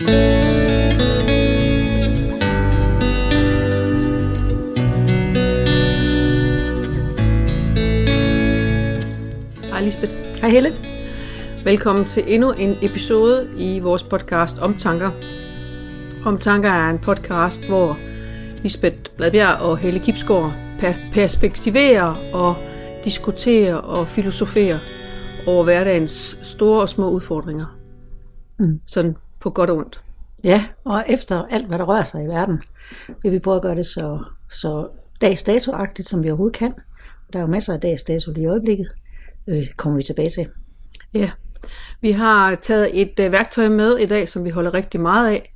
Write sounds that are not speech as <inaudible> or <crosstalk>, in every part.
Hej Lisbeth. Hej Helle. Velkommen til endnu en episode i vores podcast Om Tanker. Om Tanker er en podcast, hvor Lisbeth Bladbjerg og Helle Kipsgaard perspektiverer og diskuterer og filosoferer over hverdagens store og små udfordringer. Mm. Sådan på godt og ondt. Ja, og efter alt, hvad der rører sig i verden, vil vi prøve at gøre det så, så dags datoagtigt, som vi overhovedet kan. Der er jo masser af dags dato i øjeblikket. Øh, kommer vi tilbage til. Ja, vi har taget et øh, værktøj med i dag, som vi holder rigtig meget af.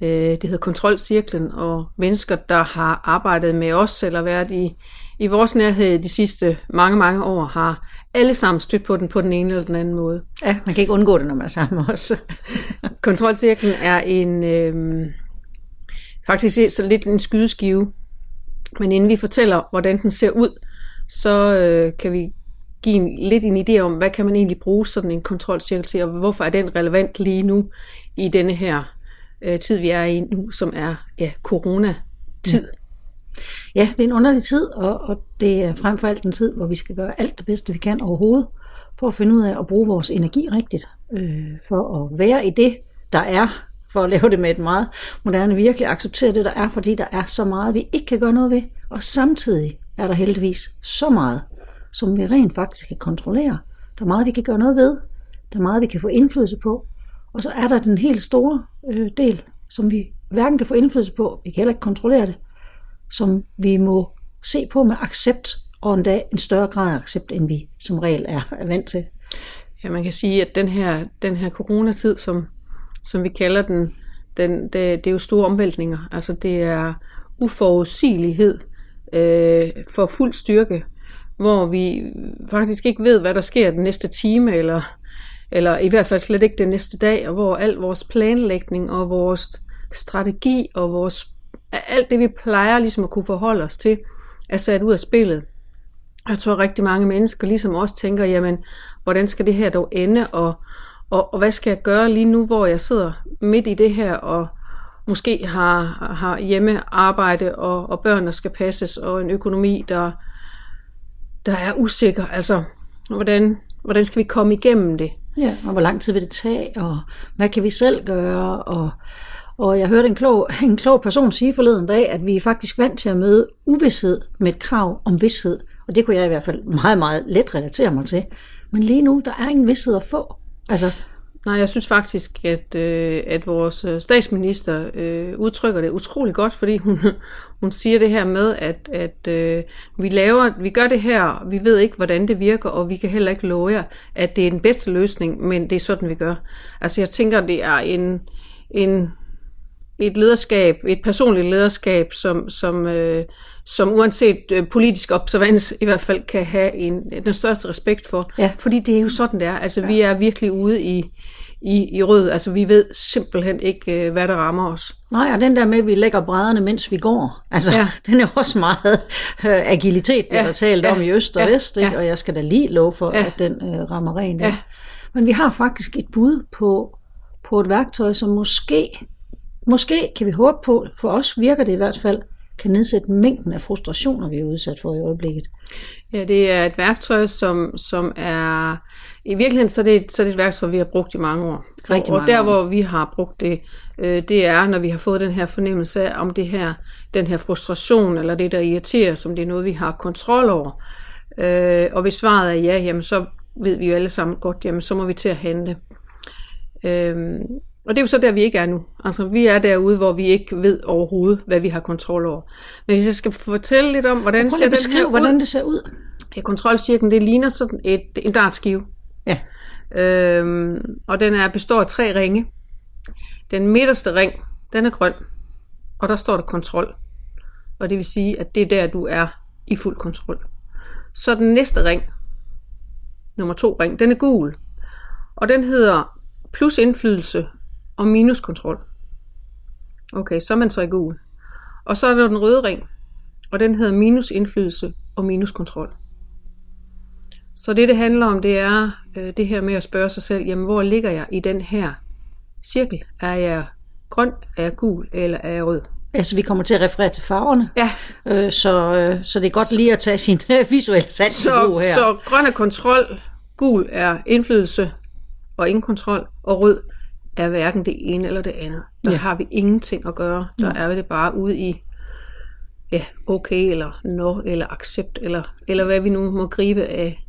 Øh, det hedder Kontrolcirklen, og mennesker, der har arbejdet med os eller været i, i vores nærhed de sidste mange, mange år, har alle sammen stødt på den på den ene eller den anden måde. Ja, man kan ikke undgå det, når man er sammen os. <laughs> Kontrolcirklen er en øh, faktisk så lidt en skydeskive, men inden vi fortæller, hvordan den ser ud, så øh, kan vi give en, lidt en idé om, hvad kan man egentlig bruge sådan en kontrolcirkel til, og hvorfor er den relevant lige nu i denne her øh, tid, vi er i nu, som er ja, corona-tid. Ja, det er en underlig tid, og, og det er frem for alt en tid, hvor vi skal gøre alt det bedste, vi kan overhovedet, for at finde ud af at bruge vores energi rigtigt, øh, for at være i det, der er, for at lave det med et meget moderne, virkelig acceptere det, der er, fordi der er så meget, vi ikke kan gøre noget ved, og samtidig er der heldigvis så meget, som vi rent faktisk kan kontrollere. Der er meget, vi kan gøre noget ved, der er meget, vi kan få indflydelse på, og så er der den helt store øh, del, som vi hverken kan få indflydelse på, vi kan heller ikke kontrollere det, som vi må se på med accept, og endda en større grad af accept, end vi som regel er vant til. Ja, man kan sige, at den her, den her coronatid, som, som vi kalder den, den det, det er jo store omvæltninger. Altså det er uforudsigelighed øh, for fuld styrke, hvor vi faktisk ikke ved, hvad der sker den næste time, eller, eller i hvert fald slet ikke den næste dag, og hvor al vores planlægning og vores strategi og vores alt det, vi plejer ligesom at kunne forholde os til, er sat ud af spillet. Jeg tror rigtig mange mennesker ligesom også tænker, jamen, hvordan skal det her dog ende, og, og, og hvad skal jeg gøre lige nu, hvor jeg sidder midt i det her, og måske har, har hjemmearbejde og, og børn, der skal passes, og en økonomi, der, der er usikker. Altså, hvordan, hvordan skal vi komme igennem det? Ja, og hvor lang tid vil det tage, og hvad kan vi selv gøre, og og jeg hørte en klog, <laughs> en klog person sige forleden dag, at vi er faktisk vant til at møde uvidshed med et krav om vidshed. Og det kunne jeg i hvert fald <laughs> meget, meget let relatere mig til. Men lige nu, der er ingen vidshed at få. Altså, Nej, jeg synes faktisk, at, øh, at vores øh, statsminister øh, udtrykker det utrolig godt, fordi hun, <laughs> hun siger det her med, at, at øh, vi laver, vi gør det her, vi ved ikke, hvordan det virker, og vi kan heller ikke love jer, at det er den bedste løsning, men det er sådan, vi gør. Altså jeg tænker, det er en, en et lederskab, et personligt lederskab, som, som, øh, som uanset øh, politisk observans i hvert fald kan have en, den største respekt for. Ja. Fordi det er jo sådan, det er. Altså, ja. vi er virkelig ude i, i, i rød. Altså, vi ved simpelthen ikke, øh, hvad der rammer os. Nej, og den der med, at vi lægger brædderne, mens vi går, altså, ja. <laughs> den er også meget øh, agilitet, der ja. er talt ja. om i øst og ja. vest, ikke? Ja. og jeg skal da lige love for, ja. at den øh, rammer rent. Ja. Men vi har faktisk et bud på, på et værktøj, som måske Måske kan vi håbe på, for os virker det i hvert fald, kan nedsætte mængden af frustrationer, vi er udsat for i øjeblikket. Ja, det er et værktøj, som, som er... I virkeligheden så er, det, så er det et værktøj, vi har brugt i mange år. Rigtig mange og der, år. hvor vi har brugt det, øh, det er, når vi har fået den her fornemmelse af, om det her, den her frustration, eller det, der irriterer, som det er noget, vi har kontrol over. Øh, og hvis svaret er ja, jamen så ved vi jo alle sammen godt, jamen så må vi til at handle. Øh, og det er jo så der, vi ikke er nu. Altså, vi er derude, hvor vi ikke ved overhovedet, hvad vi har kontrol over. Men hvis jeg skal fortælle lidt om, hvordan ser den her ud. hvordan det ser ud. Ja, kontrolcirklen, det ligner sådan et, en dartskive. Ja. Øhm, og den er, består af tre ringe. Den midterste ring, den er grøn. Og der står der kontrol. Og det vil sige, at det er der, du er i fuld kontrol. Så den næste ring, nummer to ring, den er gul. Og den hedder plus indflydelse og minuskontrol. Okay, så er man så i gul. Og så er der den røde ring, og den hedder minusindflydelse og minuskontrol. Så det, det handler om, det er øh, det her med at spørge sig selv, jamen hvor ligger jeg i den her cirkel. Er jeg grøn, er jeg gul, eller er jeg rød? Altså, vi kommer til at referere til farverne, Ja, øh, så, øh, så det er godt lige at tage sin <laughs> øh, visuelle sans så, her. så grøn er kontrol, gul er indflydelse og ingen kontrol, og rød er hverken det ene eller det andet. Der Ja. ja. har vi ingenting at gøre. Der er vi det bare ude i ja, okay, eller no, eller accept, eller, eller hvad vi nu må gribe af,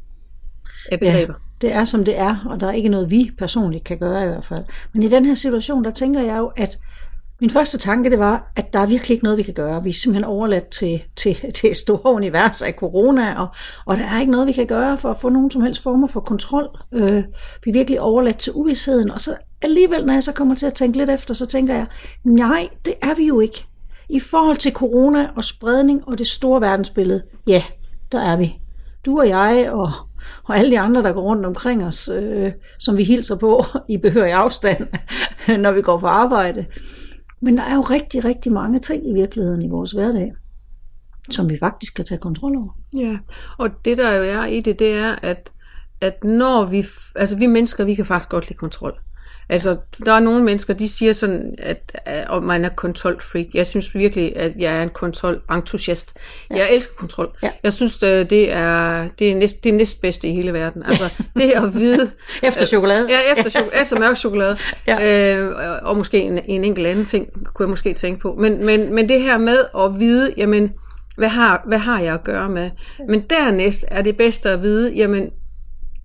af begreber. det er som det er, og der er ikke noget, vi personligt kan gøre i hvert fald. Men i den her situation, der tænker jeg jo, at min første tanke, det var, at der er virkelig ikke noget, vi kan gøre. Vi er simpelthen overladt til, til, til et store univers af corona, og, og der er ikke noget, vi kan gøre for at få nogen som helst former for kontrol. Øh, vi er virkelig overladt til uvidsheden, og så alligevel, når jeg så kommer til at tænke lidt efter, så tænker jeg, nej, det er vi jo ikke. I forhold til corona og spredning og det store verdensbillede, ja, der er vi. Du og jeg og, og alle de andre, der går rundt omkring os, øh, som vi hilser på i behørig afstand, <laughs> når vi går på arbejde. Men der er jo rigtig, rigtig mange ting i virkeligheden i vores hverdag, som vi faktisk kan tage kontrol over. Ja, og det der jo er i det, det er, at, at når vi, altså vi mennesker, vi kan faktisk godt lide kontrol. Altså, der er nogle mennesker, de siger sådan, at, at man er kontrolfreak. Jeg synes virkelig, at jeg er en kontrolentusiast. Ja. Jeg elsker kontrol. Ja. Jeg synes, øh, det er det er næst, det er næstbedste i hele verden. Altså, det at vide... <laughs> Efter chokolade. Ja, efter, chok- <laughs> efter mørk chokolade. Ja. Øh, og- måske en, en enkelt anden ting, kunne jeg måske tænke på. Men, men, men det her med at vide, jamen, hvad har, hvad har jeg at gøre med? Men dernæst er det bedste at vide, jamen,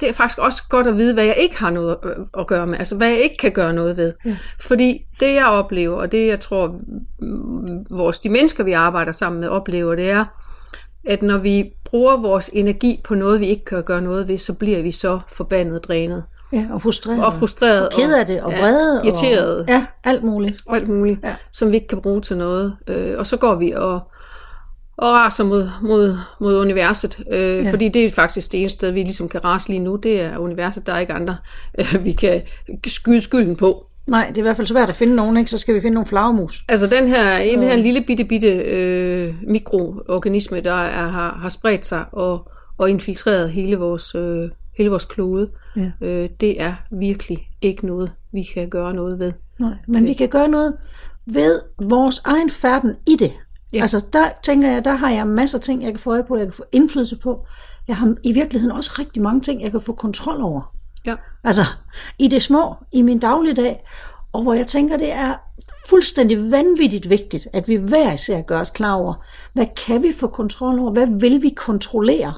det er faktisk også godt at vide, hvad jeg ikke har noget at- at gøre med. Altså, hvad jeg ikke kan gøre noget ved. Ja. Fordi det, jeg oplever, og det, jeg tror, vores, de mennesker, vi arbejder sammen med, oplever, det er, at når vi bruger vores energi på noget, vi ikke kan gøre noget ved, så bliver vi så forbandet drænet. Ja, og frustreret. Og frustreret. Og ked af det, og vrede. irriteret. Og, ja, alt muligt. og alt muligt, Ja. ja. som vi ikke kan bruge til noget. Øh, og så går vi og, og raser mod, mod, mod universet, øh, ja. fordi det er faktisk det eneste sted, vi ligesom kan rase lige nu, det er universet, der er ikke andre, <laughs> øh, vi kan skyde skylden på. Nej, det er i hvert fald svært at finde nogen, ikke? Så skal vi finde nogle flagermus. Altså den her, en her lille bitte, bitte øh, mikroorganisme, der er, har, har spredt sig og, og infiltreret hele vores, øh, hele vores klode, Ja. øh, det er virkelig ikke noget, vi kan gøre noget ved. Nej, men vi kan gøre noget ved vores egen færden i det. Ja. Altså, der tænker jeg, der har jeg masser af ting, jeg kan få øje på, jeg kan få indflydelse på. Jeg har i virkeligheden også rigtig mange ting, jeg kan få kontrol over. Ja. Altså, i det små, i min dagligdag, og hvor jeg tænker, det er fuldstændig vanvittigt vigtigt, at vi hver især gør os klar over, hvad kan vi få kontrol over, hvad vil vi kontrollere?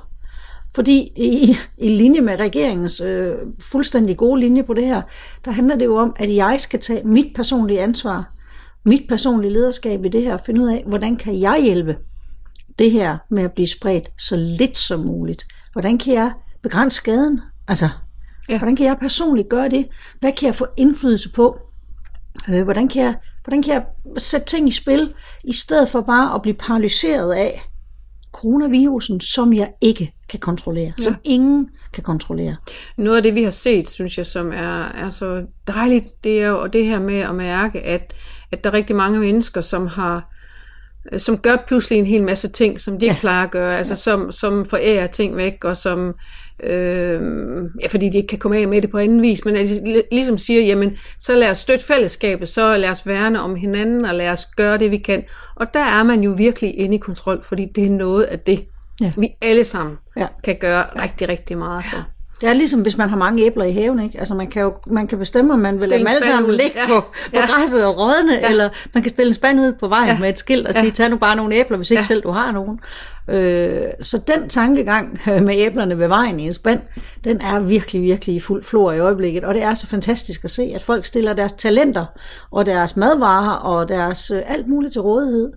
Fordi i, i linje med regeringens øh, fuldstændig gode linje på det her, der handler det jo om, at jeg skal tage mit personlige ansvar, mit personlige lederskab i det her, og finde ud af, hvordan kan jeg hjælpe det her med at blive spredt så lidt som muligt? Hvordan kan jeg begrænse skaden? Altså, ja. Hvordan kan jeg personligt gøre det? Hvad kan jeg få indflydelse på? Øh, hvordan, kan jeg, hvordan kan jeg sætte ting i spil, i stedet for bare at blive paralyseret af coronavirusen, som jeg ikke kan kontrollere, ja. som ingen kan kontrollere. Noget af det, vi har set, synes jeg, som er, er så dejligt, det er jo det her med at mærke, at, at der er rigtig mange mennesker, som har som gør pludselig en hel masse ting, som de ikke Ja. plejer at gøre, altså som, som forærer ting væk, og som, øh, ja, fordi de ikke kan komme af med det på anden vis, men at de li- ligesom siger, jamen, så lad os støtte fællesskabet, så lad os værne om hinanden, og lad os gøre det, vi kan. Og der er man jo virkelig inde i kontrol, fordi det er noget af det, Ja. vi alle sammen Ja. kan gøre rigtig, rigtig meget for. Det er ligesom, hvis man har mange æbler i haven, ikke? Altså, man kan jo man kan bestemme, om man vil lade dem alle sammen ligge Ja. på, på Ja. græsset og rådne, ja. eller man kan stille en spand ud på vejen ja. Ja. med et skilt og Ja. sige, tag nu bare nogle æbler, hvis ikke Ja. selv du har nogen. Øh, så den tankegang øh, med æblerne ved vejen i en spand, den er virkelig, virkelig i fuld flor i øjeblikket, og det er så fantastisk at se, at folk stiller deres talenter og deres madvarer og deres øh, alt muligt til rådighed.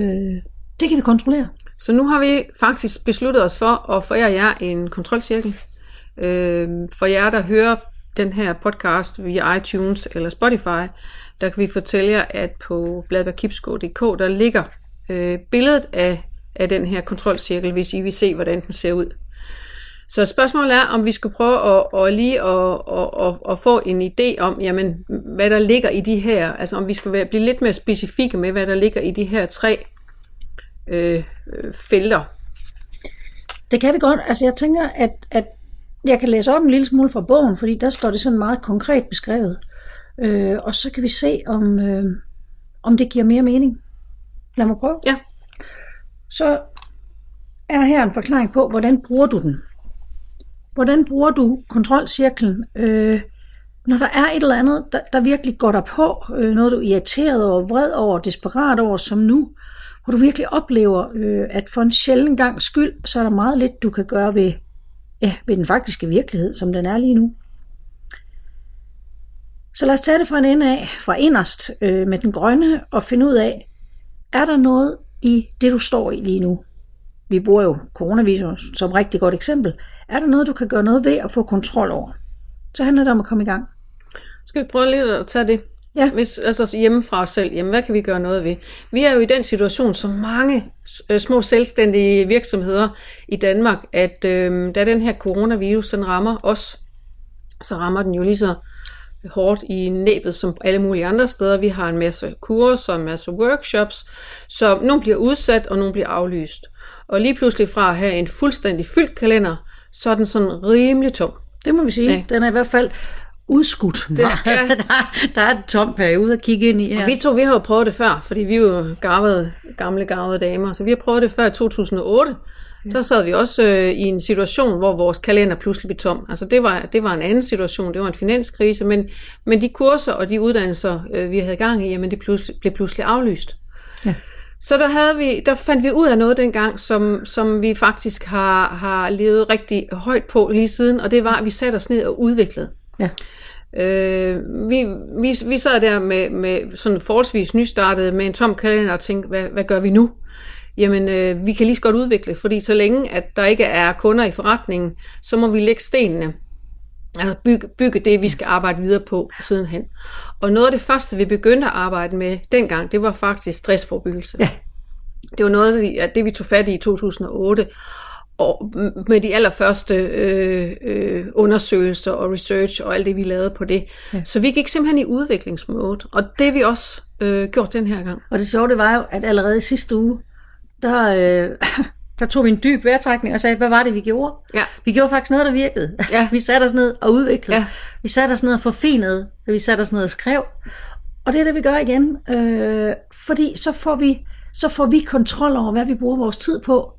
Øh, det kan vi kontrollere. Så nu har vi faktisk besluttet os for at forære jer en kontrolcirkel. Øh, for jer, der hører den her podcast via iTunes eller Spotify, der kan vi fortælle jer, at på bladbergkipsko.dk, der ligger øh, billedet af, af den her kontrolcirkel, hvis I vil se, hvordan den ser ud. Så spørgsmålet er, om vi skal prøve at, at lige at, at, at, at få en idé om, jamen, hvad der ligger i de her, altså om vi skal være, blive lidt mere specifikke med, hvad der ligger i de her tre øh, øh, felter. Det kan vi godt. Altså jeg tænker, at, at jeg kan læse op en lille smule fra bogen, fordi der står det sådan meget konkret beskrevet. Øh, og så kan vi se, om, øh, om det giver mere mening. Lad mig prøve. Ja. Så er her en forklaring på, hvordan bruger du den. Hvordan bruger du kontrolcirklen, øh, når der er et eller andet, der, der virkelig går dig på, øh, noget du er irriteret over, vred over, desperat over, som nu, hvor du virkelig oplever, øh, at for en sjælden gang skyld, så er der meget lidt, du kan gøre ved, ja, ved den faktiske virkelighed, som den er lige nu. Så lad os tage det fra en ende af, fra inderst øh, med den grønne, og finde ud af, er der noget i det, du står i lige nu? Vi bruger jo coronavirus som et rigtig godt eksempel. Er der noget, du kan gøre noget ved at få kontrol over? Så handler det om at komme i gang. Skal vi prøve lidt at tage det? Ja. Hvis, altså hjemme fra os selv, jamen hvad kan vi gøre noget ved? Vi er jo i den situation, som mange øh, små selvstændige virksomheder i Danmark, at øh, da den her coronavirus, den rammer os, så rammer den jo lige så hårdt i næbet som alle mulige andre steder. Vi har en masse kurser, en masse workshops, så nogle bliver udsat, og nogle bliver aflyst. Og lige pludselig fra at have en fuldstændig fyldt kalender, så er den sådan rimelig tom. Det må vi sige. Ja. Den er i hvert fald udskudt. Det, ja. <laughs> der, der er en tom periode at kigge ind i her. Og vi to, vi har jo prøvet det før, fordi vi er jo garvede, gamle garvede damer, så vi har prøvet det før i 2008. Ja. Der sad vi også øh, i en situation, hvor vores kalender pludselig blev tom. Altså det var, det var en anden situation, det var en finanskrise, men, men de kurser og de uddannelser, øh, vi havde gang i, jamen det pludselig, blev pludselig aflyst. Ja. Så der, havde vi, der fandt vi ud af noget dengang, som, som vi faktisk har, har levet rigtig højt på lige siden, og det var, at vi satte os ned og udviklede. Ja. Øh, vi, vi, vi sad der med, med sådan forholdsvis nystartet med en tom kalender og tænkte, hvad, hvad gør vi nu? Jamen, øh, vi kan lige så godt udvikle, fordi så længe, at der ikke er kunder i forretningen, så må vi lægge stenene. Altså bygge, bygge det, vi skal arbejde videre på sidenhen. Og noget af det første, vi begyndte at arbejde med dengang, det var faktisk stressforbyggelse. Ja. Det var noget, vi, at det vi tog fat i i 2008, og med de allerførste øh, øh, undersøgelser og research og alt det, vi lavede på det. Ja. Så vi gik simpelthen i udviklingsmode, og det vi også øh, gjort den her gang. Og det sjove det var jo, at allerede i sidste uge, der, øh, <laughs> der tog vi en dyb vejrtrækning og sagde, hvad var det, vi gjorde? Ja. Vi gjorde faktisk noget, der virkede. Ja. <laughs> Vi satte os ned og udviklede. Ja. Vi satte os ned og forfinede. Vi satte os ned og skrev. Og det er det, vi gør igen. Øh, fordi så får, vi, så får vi kontrol over, hvad vi bruger vores tid på.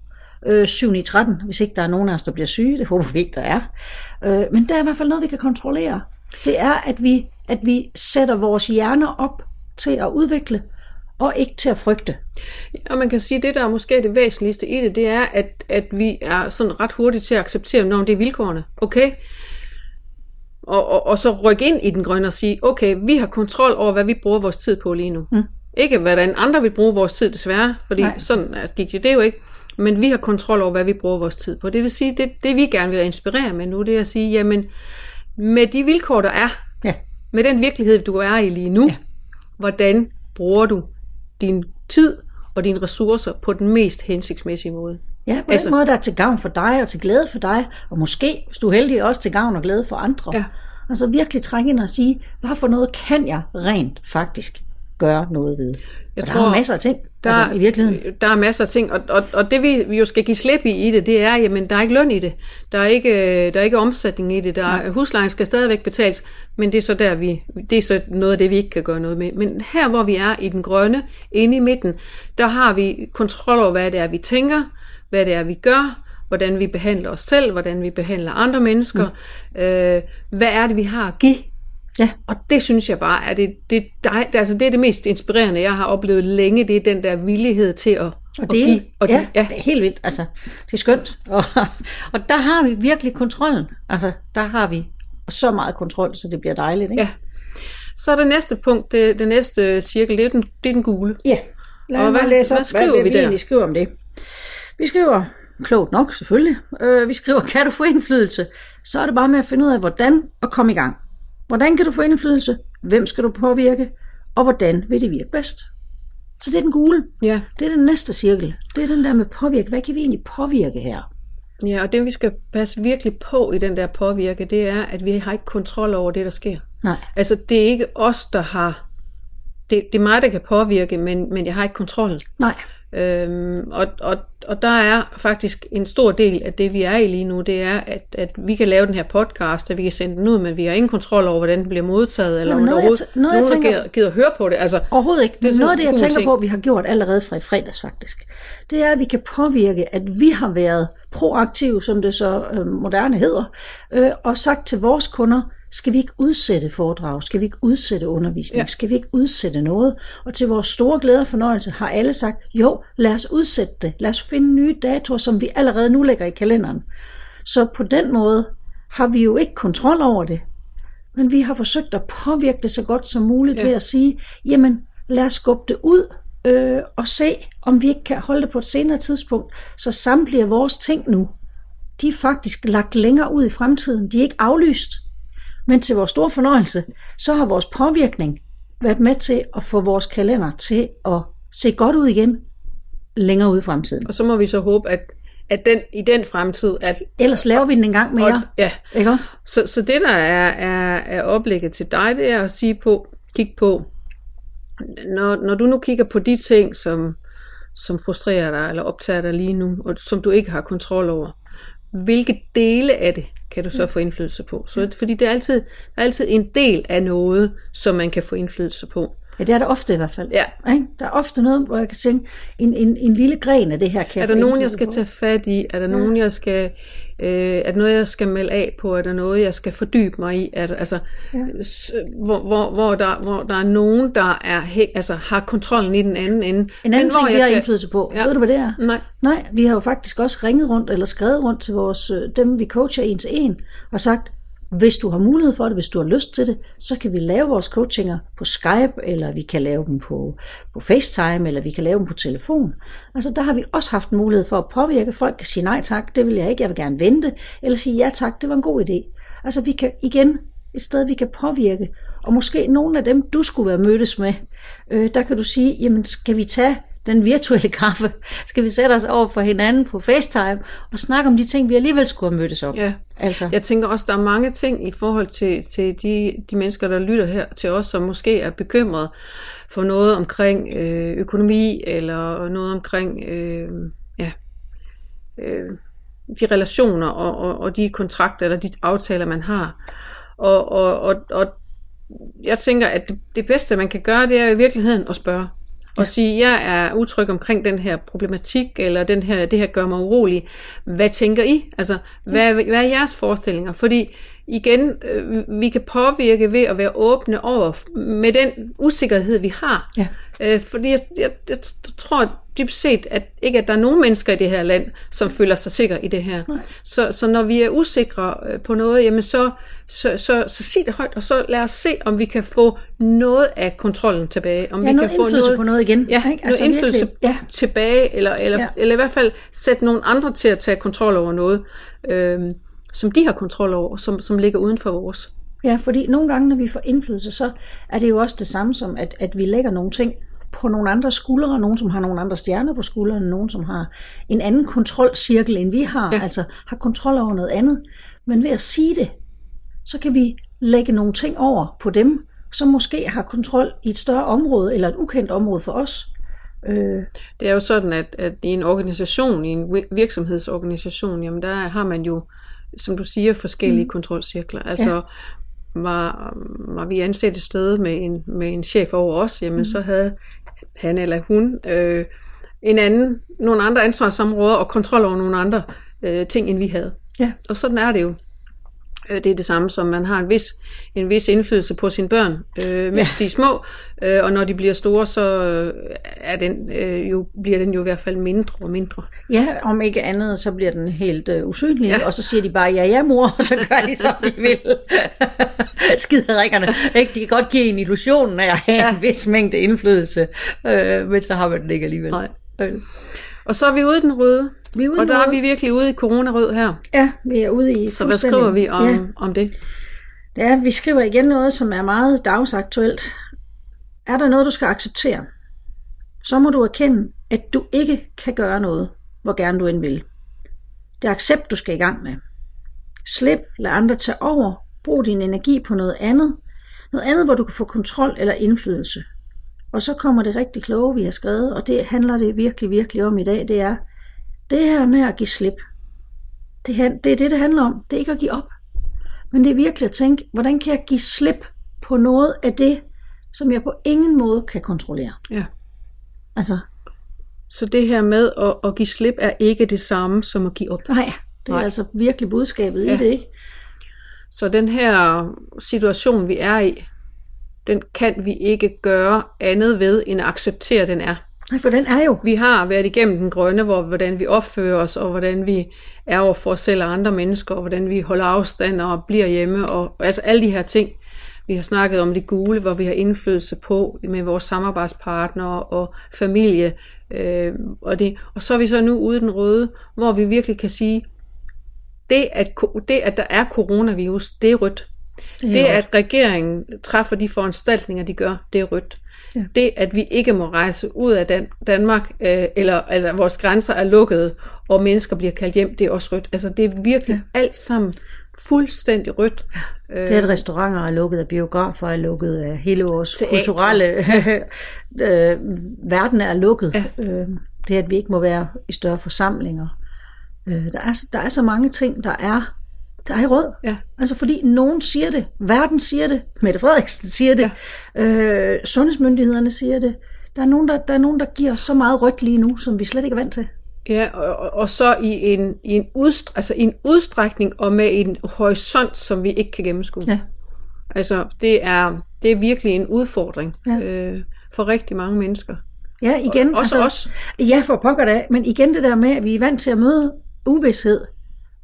Øh, 7 i 13, hvis ikke der er nogen af os, der bliver syge. Det håber vi ikke, der er. Øh, men der er i hvert fald noget, vi kan kontrollere. Det er, at vi, at vi sætter vores hjerner op til at udvikle, og ikke til at frygte. Og man kan sige, at det, der er måske det væsentligste i det, det er, at, at vi er sådan ret hurtigt til at acceptere, når det er vilkårene. Okay? Og, og, og så rykke ind i den grønne og sige, okay, vi har kontrol over, hvad vi bruger vores tid på lige nu. Mm. Ikke hvordan andre vil bruge vores tid, desværre, fordi Nej. Sådan at gik det, det jo ikke. Men vi har kontrol over, hvad vi bruger vores tid på. Det vil sige, det, det vi gerne vil inspirere med nu, det er at sige, jamen, med de vilkår, der er, Ja. med den virkelighed, du er i lige nu, ja. hvordan bruger du din tid og dine ressourcer på den mest hensigtsmæssige måde? Ja, på altså, den måde, der er til gavn for dig og til glæde for dig, og måske, hvis du er heldig, også til gavn og glæde for andre. Ja. Altså virkelig trænge ind og sige, hvad for noget kan jeg rent faktisk gøre noget ved? Jeg og der tror, er jo masser af ting Der, altså, i virkeligheden. Der er masser af ting, og, og, og det vi, jo skal give slip i i det, det er, jamen der er ikke løn i det. Der er ikke, der er ikke omsætning i det. Der er, huslejen skal stadigvæk betales, men det er så der vi, det er så noget af det, vi ikke kan gøre noget med. Men her, hvor vi er i den grønne, inde i midten, der har vi kontrol over, hvad det er, vi tænker, hvad det er, vi gør, hvordan vi behandler os selv, hvordan vi behandler andre mennesker, mm. øh, hvad er det, vi har at give Ja, og det synes jeg bare er det, det, det, altså det er det mest inspirerende, jeg har oplevet længe, det er den der villighed til at, og at det, give. Og ja, det, ja. det er helt vildt. Altså, det er skønt. Og, og der har vi virkelig kontrollen. Altså, der har vi så meget kontrol, så det bliver dejligt. Ikke? ja. Så er det næste punkt, det, det næste cirkel, det er den, det er den gule. Ja, lad Og hvad- læse op, hvad skriver hvad, vi vi der? skriver om det. Vi skriver, klogt nok selvfølgelig, øh, vi skriver, kan du få indflydelse? Så er det bare med at finde ud af, hvordan og komme i gang. Hvordan kan du få indflydelse? Hvem skal du påvirke? Og hvordan vil det virke bedst? Så det er den gule. Ja. Det er den næste cirkel. Det er den der med påvirke. Hvad kan vi egentlig påvirke her? ja, og det vi skal passe virkelig på i den der påvirke, det er, at vi har ikke kontrol over det, der sker. Nej. Altså det er ikke os, der har, det, det er mig, der kan påvirke, men, men jeg har ikke kontrol. Nej. Øhm, og, og, og der er faktisk en stor del af det, vi er i lige nu, det er, at, at vi kan lave den her podcast, at vi kan sende den ud, men vi har ingen kontrol over, hvordan den bliver modtaget, eller Jamen, der noget, jeg t- noget, jeg nogen, der tænker- gider, gider høre på det. Altså, Overhovedet ikke. Det er noget af det, jeg tænker ting. på, vi har gjort allerede fra i fredags faktisk, det er, at vi kan påvirke, at vi har været proaktive, som det så øh, moderne hedder, øh, og sagt til vores kunder, skal vi ikke udsætte foredrag, skal vi ikke udsætte undervisning, Ja. skal vi ikke udsætte noget? Og til vores store glæde og fornøjelse har alle sagt, jo, lad os udsætte det, lad os finde nye datoer, som vi allerede nu lægger i kalenderen. Så på den måde har vi jo ikke kontrol over det, men vi har forsøgt at påvirke det så godt som muligt Ja. ja. ved at sige, jamen lad os skubbe det ud øh, og se, om vi ikke kan holde det på et senere tidspunkt. Så samtlige af vores ting nu, de er faktisk lagt længere ud i fremtiden. De er ikke aflyst. Men til vores store fornøjelse, så har vores påvirkning været med til at få vores kalender til at se godt ud igen længere ud i fremtiden. og så må vi så håbe, at, at den, i den fremtid, at Ellers laver vi den en gang og, mere. ja, Ikke også? Så, så det, der er, er, er oplægget til dig, det er at sige på, kig på, når, når du nu kigger på de ting, som, som frustrerer dig eller optager dig lige nu, og som du ikke har kontrol over, hvilke dele af det kan du så få indflydelse på? Så, fordi det er altid, der er altid en del af noget, som man kan få indflydelse på. Ja, det er der ofte i hvert fald. Ja. Ikke? Der er ofte noget, hvor jeg kan tænke, en, en, en lille gren af det her kan Er der nogen, jeg skal på. tage fat i? Er der nogen, jeg skal... Øh, der noget, jeg skal melde af på? Er der noget, jeg skal fordybe mig i? Der, altså, ja. s- hvor, hvor, hvor, der, hvor der er nogen, der er, he, altså, har kontrollen i den anden ende. En Men anden hvor ting, vi jeg har kan- indflydelse på, Ja. ja. ved du, hvad det er? Nej. Nej, vi har jo faktisk også ringet rundt, eller skrevet rundt til vores, øh, dem, vi coacher en til en, og sagt, hvis du har mulighed for det, hvis du har lyst til det, så kan vi lave vores coachinger på Skype, eller vi kan lave dem på, på FaceTime, eller vi kan lave dem på telefon. Altså der har vi også haft mulighed for at påvirke. Folk kan sige nej tak, det vil jeg ikke, jeg vil gerne vente, eller sige ja tak, det var en god idé. Altså vi kan igen et sted, vi kan påvirke. Og måske nogle af dem, du skulle være mødtes med, øh, der kan du sige, jamen skal vi tage den virtuelle <laughs> kaffe? Skal vi sætte os over for hinanden på FaceTime og snakke om de ting, vi alligevel skulle have mødtes om? Ja. Altså, Jeg tænker også, der er mange ting i forhold til, til de, de mennesker, der lytter her til os, som måske er bekymrede for noget omkring øh, økonomi, eller noget omkring øh, ja, øh, de relationer og, og, og de kontrakter eller de aftaler, man har. Og, og, og, og jeg tænker, at det, det bedste, man kan gøre, det er i virkeligheden at spørge. Og sige, jeg er utryg omkring den her problematik, eller den her, det her gør mig urolig. Hvad tænker I? Altså, hvad, hvad er jeres forestillinger? Fordi igen, øh, vi kan påvirke ved at være åbne over med den usikkerhed, vi har. Ja. Øh, fordi jeg, jeg, jeg tror dybt set, at ikke at der er nogen mennesker i det her land, som føler sig sikre i det her. Så, så når vi er usikre øh, på noget, jamen så, så, så, så sig det højt, og så lad os se, om vi kan få noget af kontrollen tilbage. Om Ja, vi noget kan få indflydelse noget, på noget igen, Ja, ikke? noget Altså indflydelse virkelig, ja. tilbage, eller, eller, ja. Eller i hvert fald sætte nogle andre til at tage kontrol over noget, øh, som de har kontrol over, som, som ligger uden for vores. Ja, fordi nogle gange, når vi får indflydelse, så er det jo også det samme som, at, at vi lægger nogle ting på nogle andre skuldre, nogen som har nogle andre stjerner på skuldrene, nogen som har en anden kontrolcirkel, end vi har, ja. altså har kontrol over noget andet. Men ved at sige det, så kan vi lægge nogle ting over på dem, som måske har kontrol i et større område, eller et ukendt område for os. Øh, Det er jo sådan, at, at i en organisation, i en vi- virksomhedsorganisation, jamen der har man jo, som du siger, forskellige mm. kontrolcirkler. Altså, ja. var, var vi ansat et sted med en, med en chef over os, jamen mm. så havde han eller hun øh, en anden, nogle andre ansvarsområder og kontrol over nogle andre øh, ting, end vi havde. ja. Og sådan er det jo. Øh, Det er det samme som, man har en vis, en vis indflydelse på sine børn, øh, mens ja. de er små, øh, og når de bliver store, så øh, er den, øh, jo, bliver den jo i hvert fald mindre og mindre. Ja, om ikke andet, så bliver den helt øh, usynlig, Ja. og så siger de bare, ja, ja, mor, og så gør de, som de vil. <laughs> Skiderikkerne. Ikke? De kan godt give en illusionen af at have ja. en vis mængde indflydelse, øh, men så har man den ikke alligevel. Nej. Øh. Og så er vi ude den røde, Vi er ude og der er vi virkelig ude i coronarød her. Ja, vi er ude i Så hvad skriver vi om, ja. om det? ja, vi skriver igen noget, som er meget dagsaktuelt. Er der noget, du skal acceptere, så må du erkende, at du ikke kan gøre noget, hvor gerne du end vil. Det er accept, du skal i gang med. Slip, lad andre tage over, brug din energi på noget andet. Noget andet, hvor du kan få kontrol eller indflydelse. og så kommer det rigtig kloge, vi har skrevet, og det handler det virkelig, virkelig om i dag, det er det her med at give slip. Det, det er det, det handler om. Det er ikke at give op. Men det er virkelig at tænke, hvordan kan jeg give slip på noget af det, som jeg på ingen måde kan kontrollere. Ja. Altså, Så det her med at, at give slip er ikke det samme som at give op. nej, det er Nej. altså virkelig budskabet ja. Ja. i det, ikke? Så den her situation, vi er i, den kan vi ikke gøre andet ved, end at acceptere, at den er. Nej, for den er jo. Vi har været igennem den grønne, hvor, hvordan vi opfører os, og hvordan vi er over for os selv og andre mennesker, og hvordan vi holder afstand og bliver hjemme, og altså alle de her ting. Vi har snakket om det gule, hvor vi har indflydelse på med vores samarbejdspartnere og familie. Øh, og, det. og så er vi så nu ude den røde, hvor vi virkelig kan sige, det at, det at der er coronavirus, det er rødt. Det at regeringen træffer de foranstaltninger, de gør, det er rødt. Ja. Ja. Det, at vi ikke må rejse ud af Dan- Danmark, øh, eller at vores grænser er lukkede, og mennesker bliver kaldt hjem, det er også rødt. Altså, det er virkelig ja. alt sammen fuldstændig rødt. Øh, Det er, at restauranter er lukket, at biografer er lukket, at hele vores Teatre. kulturelle <laughs> øh, verden er lukket. Ja. Øh, det, at vi ikke må være i større forsamlinger. Øh, der, er, der er så mange ting, der er, der er i rød. Ja. Altså fordi nogen siger det, verden siger det, Mette Frederiksen siger det, ja. øh, sundhedsmyndighederne siger det. Der er, nogen, der, der er nogen, der giver så meget rødt lige nu, som vi slet ikke er vant til. Ja, og, og- og så i en, i, en udstre, altså en udstrækning og med en horisont, som vi ikke kan gennemskue. Ja. Altså, det er, det er virkelig en udfordring Ja. øh, for rigtig mange mennesker. Ja, igen. Også os. Ja, for pokker da. Men igen det der med, at vi er vant til at møde uvidshed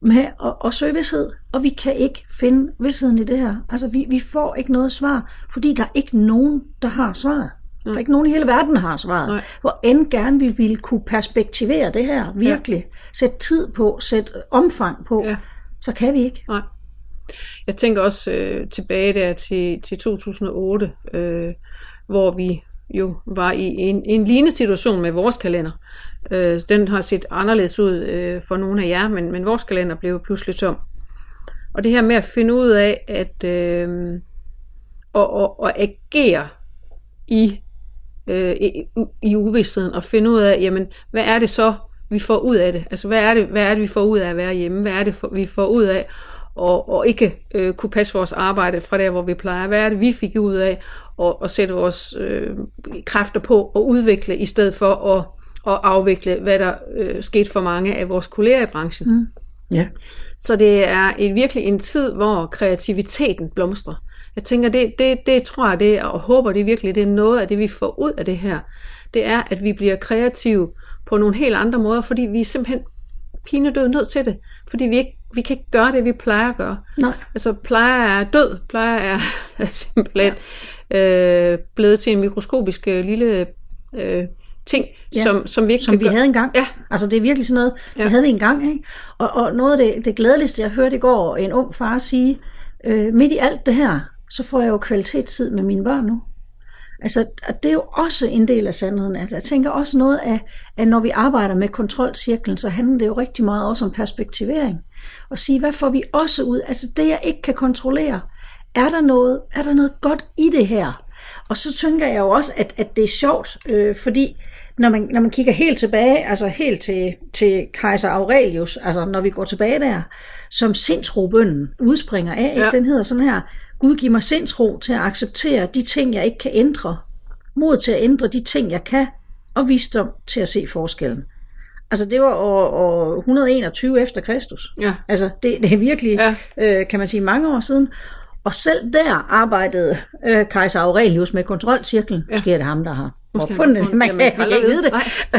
med at, at søge vidshed, og vi kan ikke finde vidsheden i det her. Altså, vi, vi får ikke noget svar, fordi der er ikke nogen, der har svaret. Der er ikke nogen i hele verden, der har svaret. Nej. Hvor end gerne vi ville kunne perspektivere det her, virkelig. Ja. Sætte tid på, sætte omfang på, Ja. så kan vi ikke. Nej. Jeg tænker også øh, tilbage der til, til 2008, øh, hvor vi jo var i en, en lignende situation med vores kalender. Øh, den har set anderledes ud øh, for nogle af jer, men, men vores kalender blev pludselig tom. Og det her med at finde ud af at øh, og, og, og agere i, øh, i, i uvidstheden og finde ud af, jamen, hvad er det så, vi får ud af det? Altså, hvad er det, hvad er det vi får ud af at være hjemme? Hvad er det, vi får ud af og, og ikke øh, kunne passe vores arbejde fra der, hvor vi plejer? Hvad er det, vi fik ud af at, at sætte vores øh, kræfter på og udvikle, i stedet for at, at afvikle, hvad der øh, skete for mange af vores kolleger i branchen? Mm. Ja. Så det er en, virkelig en tid, hvor kreativiteten blomstrer. Jeg tænker, det, det, det tror jeg, det og håber det virkelig, det er noget af det, vi får ud af det her. Det er, at vi bliver kreative på nogle helt andre måder, fordi vi er simpelthen pinedød nødt til det. Fordi vi, ikke, vi kan ikke gøre det, vi plejer at gøre. Nej. Altså plejer er død, plejer er, er <laughs> simpelthen øh, blevet til en mikroskopisk øh, lille øh, ting, Ja, som, som vi ikke som vi gøre. havde engang. Ja. Altså det er virkelig sådan noget, ja. Det havde vi engang. Ikke? Og, og noget af det, det glædeligste, jeg hørte i går, en ung far sige, øh, midt i alt det her, så får jeg jo kvalitetstid med mine børn nu. Altså, og det er jo også en del af sandheden. At jeg tænker også noget af, at når vi arbejder med kontrolcirklen, så handler det jo rigtig meget også om perspektivering. Og sige, hvad får vi også ud? Altså det, jeg ikke kan kontrollere, er der noget, er der noget godt i det her? Og så tænker jeg jo også, at, at det er sjovt, øh, fordi når man, når man kigger helt tilbage, altså helt til, til kejser Aurelius, altså når vi går tilbage der, som sindsrobønden udspringer af, ja. Ja. den hedder sådan her, Gud giv mig sindsro til at acceptere de ting, jeg ikke kan ændre, mod til at ændre de ting, jeg kan, og visdom til at se forskellen. Altså det var år, år 121 efter Kristus. Ja. Altså det, det er virkelig, ja. Øh, kan man sige, mange år siden. Og selv der arbejdede øh, kejser Aurelius med kontrolcirklen. Ja. Måske er det ham, der har opfundet det. Man kan det. ikke Jamen, vide det.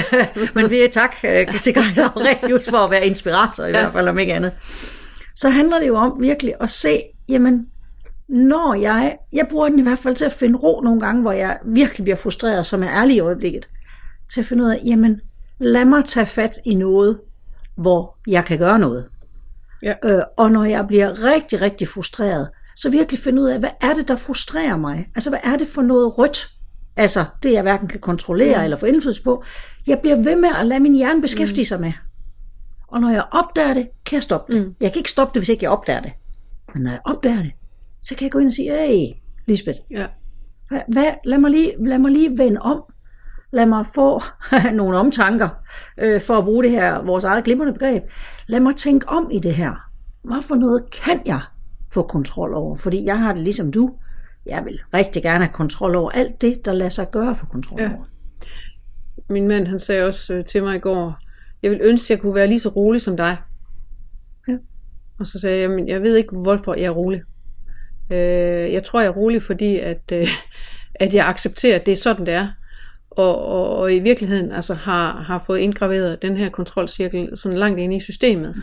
<laughs> Men vi er tak øh, til kejser Aurelius for at være inspirator i ja. hvert fald, om ikke andet. Så handler det jo om virkelig at se, jamen, når jeg, jeg bruger den i hvert fald til at finde ro nogle gange, hvor jeg virkelig bliver frustreret, som er ærlig i øjeblikket, til at finde ud af, jamen, lad mig tage fat i noget, hvor jeg kan gøre noget. Ja. Øh, og når jeg bliver rigtig, rigtig frustreret, så virkelig finde ud af, hvad er det, der frustrerer mig? Altså, hvad er det for noget rødt? Altså, det jeg hverken kan kontrollere mm. eller få indflydelse på. Jeg bliver ved med at lade min hjerne beskæftige mm. sig med. Og når jeg opdager det, kan jeg stoppe det. Mm. Jeg kan ikke stoppe det, hvis ikke jeg opdager det. Men når jeg opdager det, så kan jeg gå ind og sige, hey, Lisbeth, Ja. Hvad, lad, mig lige, lad mig lige vende om. Lad mig få <laughs> nogle omtanker, øh, for at bruge det her, vores eget glimrende begreb. Lad mig tænke om i det her. Hvad for noget kan jeg få kontrol over? Fordi jeg har det ligesom du. Jeg vil rigtig gerne have kontrol over alt det, der lader sig gøre for kontrol Ja. over. Min mand han sagde også øh, til mig i går, jeg vil ønske, at jeg kunne være lige så rolig som dig. Ja. Og så sagde jeg, men jeg ved ikke, hvorfor jeg er rolig. Øh, jeg tror, jeg er rolig, fordi at, øh, at jeg accepterer, at det er sådan, det er. Og, og, og i virkeligheden altså, har, har fået indgraveret den her kontrolcirkel sådan langt ind i systemet.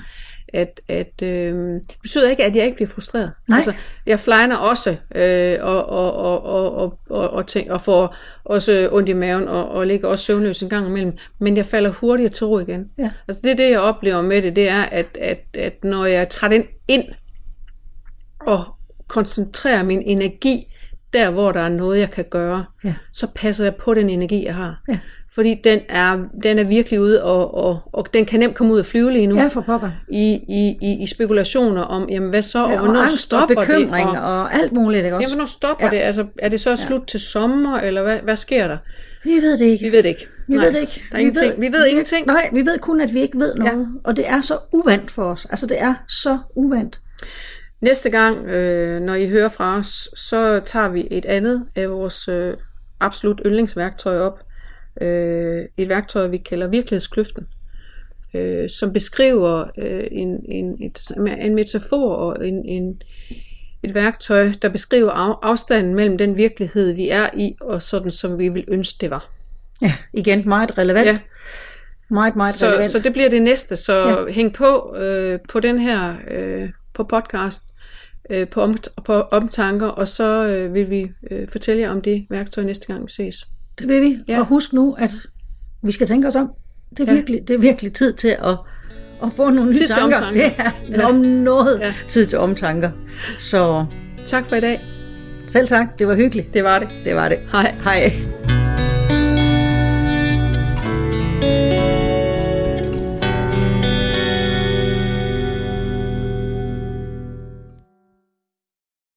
At, at øh, det betyder ikke, at jeg ikke bliver frustreret. Nej. Altså, jeg flyner også, øh, og, og, og, og, og, og, og, tænk, og får også ondt i maven, og, og ligger også søvnløs en gang imellem. Men jeg falder hurtigere til ro igen. Ja. Altså det, er det, jeg oplever med det, det er, at, at, at når jeg tager den ind, og koncentrerer min energi der, hvor der er noget, jeg kan gøre, Ja. så passer jeg på den energi, jeg har. Ja. Fordi den er, den er virkelig ude, og, og, og den kan nemt komme ud og flyve lige nu. Ja, for pokker. I, i, i, i spekulationer om, jamen hvad så, og, Ja, og hvornår angst og stopper bekymring det? Og, og alt muligt, ikke ja, også? hvornår stopper Ja. det? Altså, er det så slut til sommer, eller hvad, hvad sker der? Vi ved det ikke. Vi ved det ikke. Vi Nej, ved det ikke. Der er ingenting. Vi ved ingenting. Nej, vi ved kun, at vi ikke ved noget. Ja. Og det er så uvandt for os. Altså, det er så uvandt. Næste gang, øh, når I hører fra os, så tager vi et andet af vores øh, absolut yndlingsværktøj op. Øh, et værktøj, vi kalder virkelighedskløften, øh, som beskriver øh, en, en, et, en metafor og en, en, et værktøj, der beskriver af, afstanden mellem den virkelighed, vi er i, og sådan, som vi vil ønske, det var. Ja, igen meget relevant. Ja. Meget, meget Så, relevant. så det bliver det næste. Så Ja. hæng på øh, på den her øh, på podcast øh, på, om, på omtanker, og så øh, vil vi øh, fortælle jer om det værktøj næste gang vi ses. Det vil vi. Ja. Og husk nu, at vi skal tænke os om. Det er, Ja. virkelig, det er virkelig tid til at, at få nogle nye Tid til tanker. omtanker. Det er om noget Ja. tid til omtanker. Så Tak for i dag. selv tak, det var hyggeligt. Det var det. Det var det. Hej. Hej.